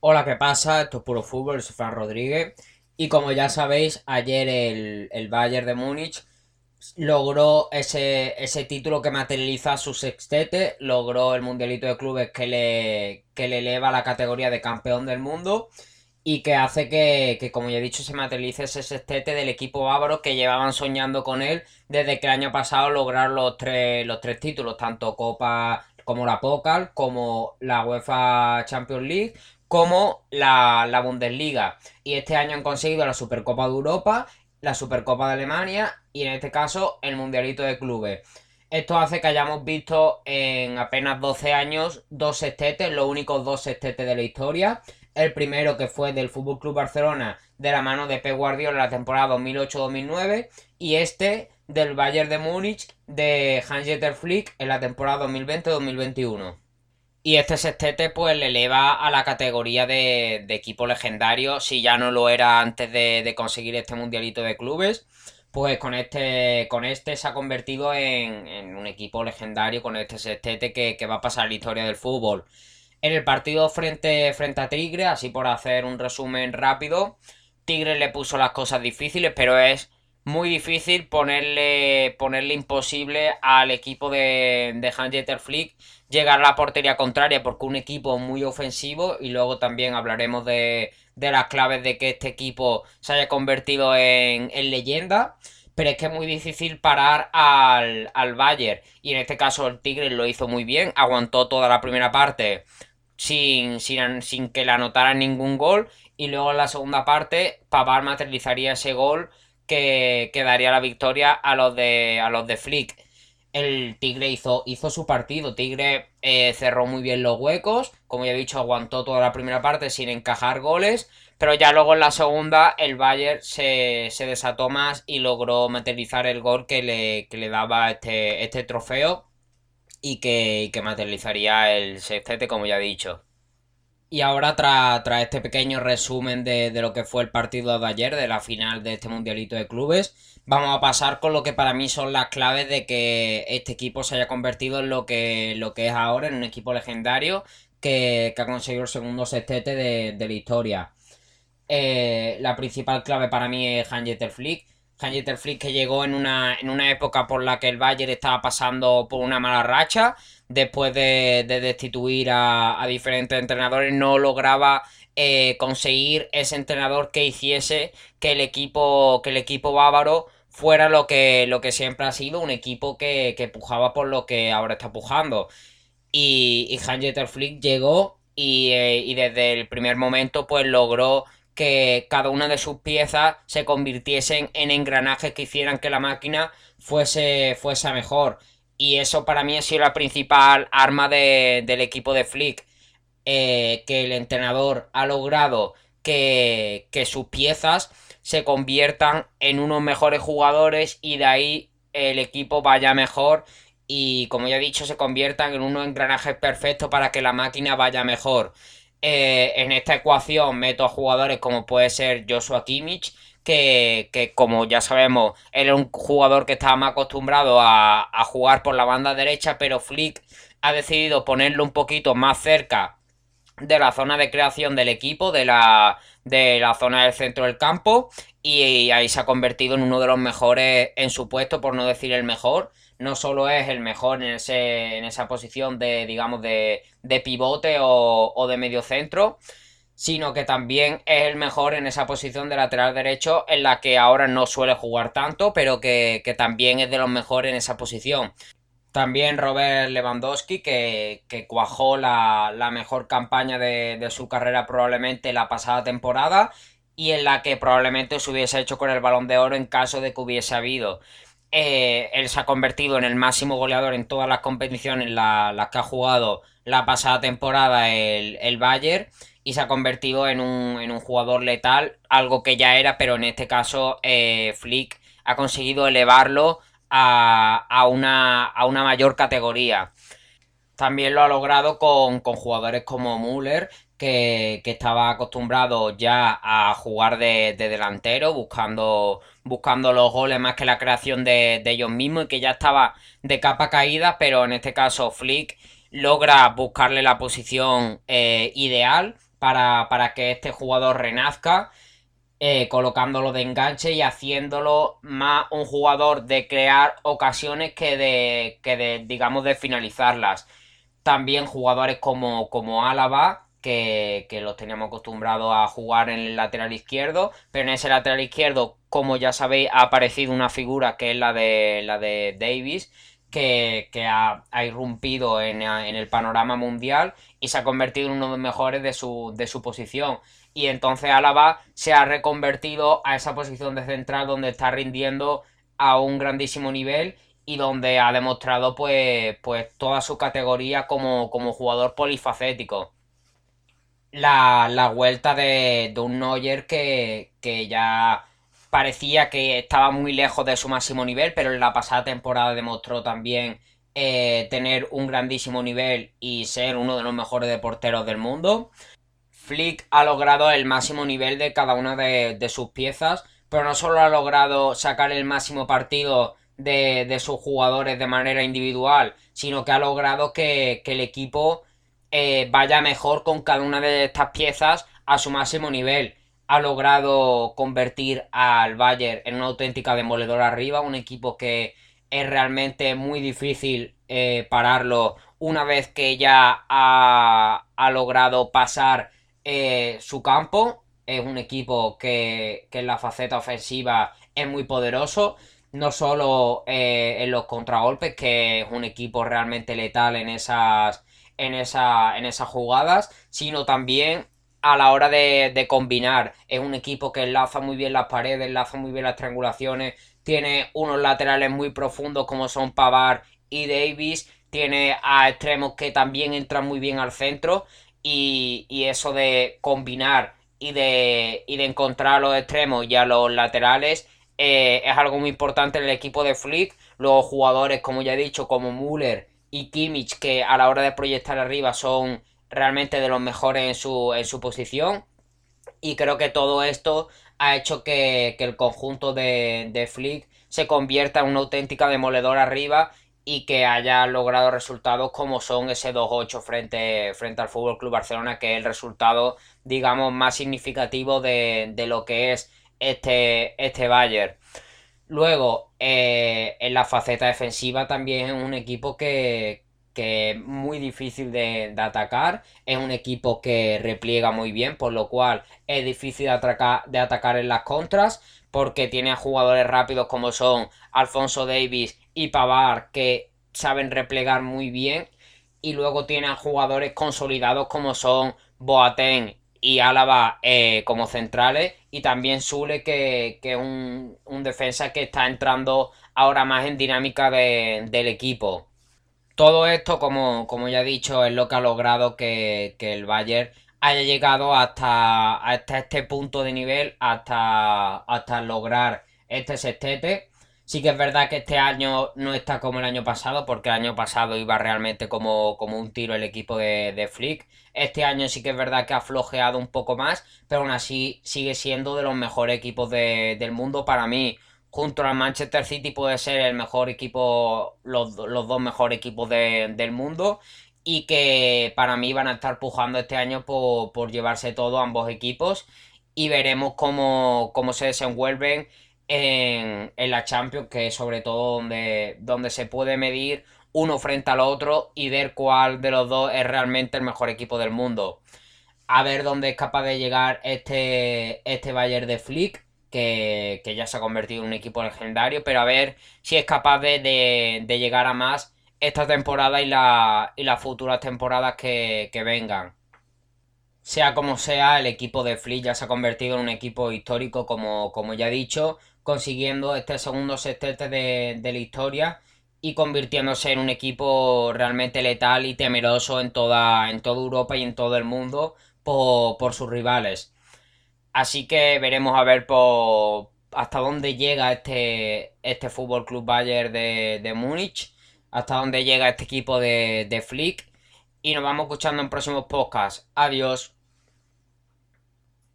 Hola, ¿qué pasa? Esto es Puro Fútbol, soy Fran Rodríguez. Y como ya sabéis, ayer el, el Bayern de Múnich logró ese, ese título que materializa su sextete, logró el Mundialito de Clubes que le, que le eleva la categoría de campeón del mundo y que hace que, que, como ya he dicho, se materialice ese sextete del equipo bávaro que llevaban soñando con él desde que el año pasado lograron los tres, los tres títulos, tanto Copa como la Pokal, como la UEFA Champions League, como la, la Bundesliga. Y este año han conseguido la Supercopa de Europa, la Supercopa de Alemania y en este caso el Mundialito de Clubes. Esto hace que hayamos visto en apenas 12 años dos sextetes, los únicos dos sextetes de la historia. El primero que fue del Fútbol Club Barcelona de la mano de Pep Guardiola en la temporada 2008-2009 y este del Bayern de Múnich de Hans-Dieter Flick en la temporada 2020-2021. Y este sextete pues le eleva a la categoría de, equipo legendario, si ya no lo era antes de, conseguir este mundialito de clubes, pues con este, con este se ha convertido en, un equipo legendario, con este sextete que, va a pasar la historia del fútbol. En el partido frente, frente a Tigre, así por hacer un resumen rápido, Tigre le puso las cosas difíciles, pero es muy difícil ponerle, ponerle imposible al equipo de, de Hans-Jeter Flick llegar a la portería contraria porque un equipo muy ofensivo y luego también hablaremos de, de las claves de que este equipo se haya convertido en, en leyenda. Pero es que es muy difícil parar al, al Bayern y en este caso el Tigre lo hizo muy bien, aguantó toda la primera parte sin, sin, sin que le anotaran ningún gol y luego en la segunda parte Pavar materializaría ese gol que, daría la victoria a los de, a los de Flick. El Tigre hizo, hizo su partido. Tigre eh, cerró muy bien los huecos. Como ya he dicho, aguantó toda la primera parte sin encajar goles. Pero ya luego en la segunda el Bayern se, desató más y logró materializar el gol que le, le daba este, este trofeo y que, que materializaría el sextete, como ya he dicho. Y ahora, tras este pequeño resumen de, lo que fue el partido de ayer, de la final de este Mundialito de Clubes, vamos a pasar con lo que para mí son las claves de que este equipo se haya convertido en lo que, lo que es ahora, en un equipo legendario que, ha conseguido el segundo sextete de, la historia. Eh, la principal clave para mí es Hans-Jeter Flick. Hans-Jeter Flick que llegó en una, en una época por la que el Bayern estaba pasando por una mala racha después de, destituir a, diferentes entrenadores, no lograba eh, conseguir ese entrenador que hiciese que el equipo, que el equipo bávaro fuera lo que, lo que siempre ha sido, un equipo que, que pujaba por lo que ahora está pujando. Y, y Hans-Jeter Flick llegó y, eh, y desde el primer momento pues logró que cada una de sus piezas se convirtiesen en engranajes que hicieran que la máquina fuese, fuese mejor. Y eso para mí ha sido la principal arma del equipo de Flick. Eh, que el entrenador ha logrado que, sus piezas se conviertan en unos mejores jugadores y de ahí el equipo vaya mejor y como ya he dicho se conviertan en unos engranajes perfectos para que la máquina vaya mejor. Eh, en esta ecuación meto a jugadores como puede ser Joshua Kimmich que, como ya sabemos, era un jugador que estaba más acostumbrado a, jugar por la banda derecha, pero Flick ha decidido ponerlo un poquito más cerca de la zona de creación del equipo, de la, de la zona del centro del campo, y, ahí se ha convertido en uno de los mejores en su puesto, por no decir el mejor. No solo es el mejor en, ese, en esa posición de, digamos, de, de pivote o, de medio centro, sino que también es el mejor en esa posición de lateral derecho en la que ahora no suele jugar tanto, pero que, también es de los mejores en esa posición. También Robert Lewandowski, que, cuajó la, mejor campaña de, su carrera probablemente la pasada temporada y en la que probablemente se hubiese hecho con el balón de oro en caso de que hubiese habido. Eh, él se ha convertido en el máximo goleador en todas las competiciones en las que ha jugado la pasada temporada el, el Bayern y se ha convertido en un, en un jugador letal, algo que ya era, pero en este caso eh, Flick ha conseguido elevarlo a, a, una, a una mayor categoría. También lo ha logrado con, jugadores como Müller, que, estaba acostumbrado ya a jugar de, delantero, buscando, buscando los goles más que la creación de, de ellos mismos y que ya estaba de capa caída, pero en este caso Flick logra buscarle la posición eh, ideal para, para que este jugador renazca. Eh, colocándolo de enganche y haciéndolo más un jugador de crear ocasiones que de, que de digamos, de finalizarlas. También jugadores como, como Álava, que, que, los teníamos acostumbrados a jugar en el lateral izquierdo, pero en ese lateral izquierdo, como ya sabéis, ha aparecido una figura que es la de, la de Davis, que, ha, irrumpido en, en, el panorama mundial y se ha convertido en uno de los mejores de su, de su posición y entonces Álava se ha reconvertido a esa posición de central donde está rindiendo a un grandísimo nivel y donde ha demostrado pues, pues toda su categoría como, como jugador polifacético. La, vuelta de, un Neuer que, que ya parecía que estaba muy lejos de su máximo nivel, pero en la pasada temporada demostró también eh, tener un grandísimo nivel y ser uno de los mejores de porteros del mundo. Flick ha logrado el máximo nivel de cada una de, sus piezas, pero no solo ha logrado sacar el máximo partido de, sus jugadores de manera individual, sino que ha logrado que, el equipo eh, vaya mejor con cada una de estas piezas a su máximo nivel. Ha logrado convertir al Bayern en una auténtica demoledora arriba, un equipo que es realmente muy difícil eh, pararlo una vez que ya ha, ha logrado pasar eh, su campo es un equipo que, en la faceta ofensiva es muy poderoso. No solo en los contragolpes, que es un equipo realmente letal en esas, en, esa, en esas jugadas, sino también a la hora de, combinar. Es un equipo que enlaza muy bien las paredes, enlaza muy bien las triangulaciones. Tiene unos laterales muy profundos como son Pavar y Davis. Tiene a extremos que también entran muy bien al centro. Y, eso de combinar y de, y de encontrar los extremos y a los laterales eh, es algo muy importante en el equipo de Flick. Los jugadores, como ya he dicho, como Müller y Kimmich, que a la hora de proyectar arriba son realmente de los mejores en su, en su posición. Y creo que todo esto ha hecho que, el conjunto de, de Flick se convierta en una auténtica demoledora arriba y que haya logrado resultados como son ese 2-8 frente, frente al Fútbol Club Barcelona, que es el resultado, digamos, más significativo de, lo que es este, este Bayern. Luego, eh, en la faceta defensiva también es un equipo que, que es muy difícil de, atacar, es un equipo que repliega muy bien, por lo cual es difícil de, atacar, de atacar en las contras, porque tiene a jugadores rápidos como son Alfonso Davis y Pavar que saben replegar muy bien. Y luego tienen jugadores consolidados como son Boateng y Álava eh, como centrales. Y también Sule, que, es un, defensa que está entrando ahora más en dinámica del equipo. Todo esto, como, como, ya he dicho, es lo que ha logrado que, el Bayern haya llegado hasta, hasta, este punto de nivel, hasta, hasta lograr este sextete. Sí que es verdad que este año no está como el año pasado, porque el año pasado iba realmente como, como un tiro el equipo de, de, Flick. Este año sí que es verdad que ha flojeado un poco más, pero aún así sigue siendo de los mejores equipos del mundo. Para mí, junto al Manchester City, puede ser el mejor equipo, los, dos mejores equipos del mundo. Y que para mí van a estar pujando este año por, por llevarse todo ambos equipos. Y veremos cómo, cómo se desenvuelven en, la Champions, que es sobre todo donde, donde se puede medir uno frente al otro y ver cuál de los dos es realmente el mejor equipo del mundo. A ver dónde es capaz de llegar este, este Bayern de Flick, que, ya se ha convertido en un equipo legendario, pero a ver si es capaz de, llegar a más esta temporada y, la, y las futuras temporadas que, que vengan. Sea como sea, el equipo de Flick ya se ha convertido en un equipo histórico, como, como ya he dicho, consiguiendo este segundo sextete de, la historia y convirtiéndose en un equipo realmente letal y temeroso en toda, en toda Europa y en todo el mundo por, sus rivales. Así que veremos a ver por, hasta dónde llega este, este Fútbol Club Bayern de, de Múnich, hasta dónde llega este equipo de, de Flick. Y nos vamos escuchando en próximos podcasts. Adiós.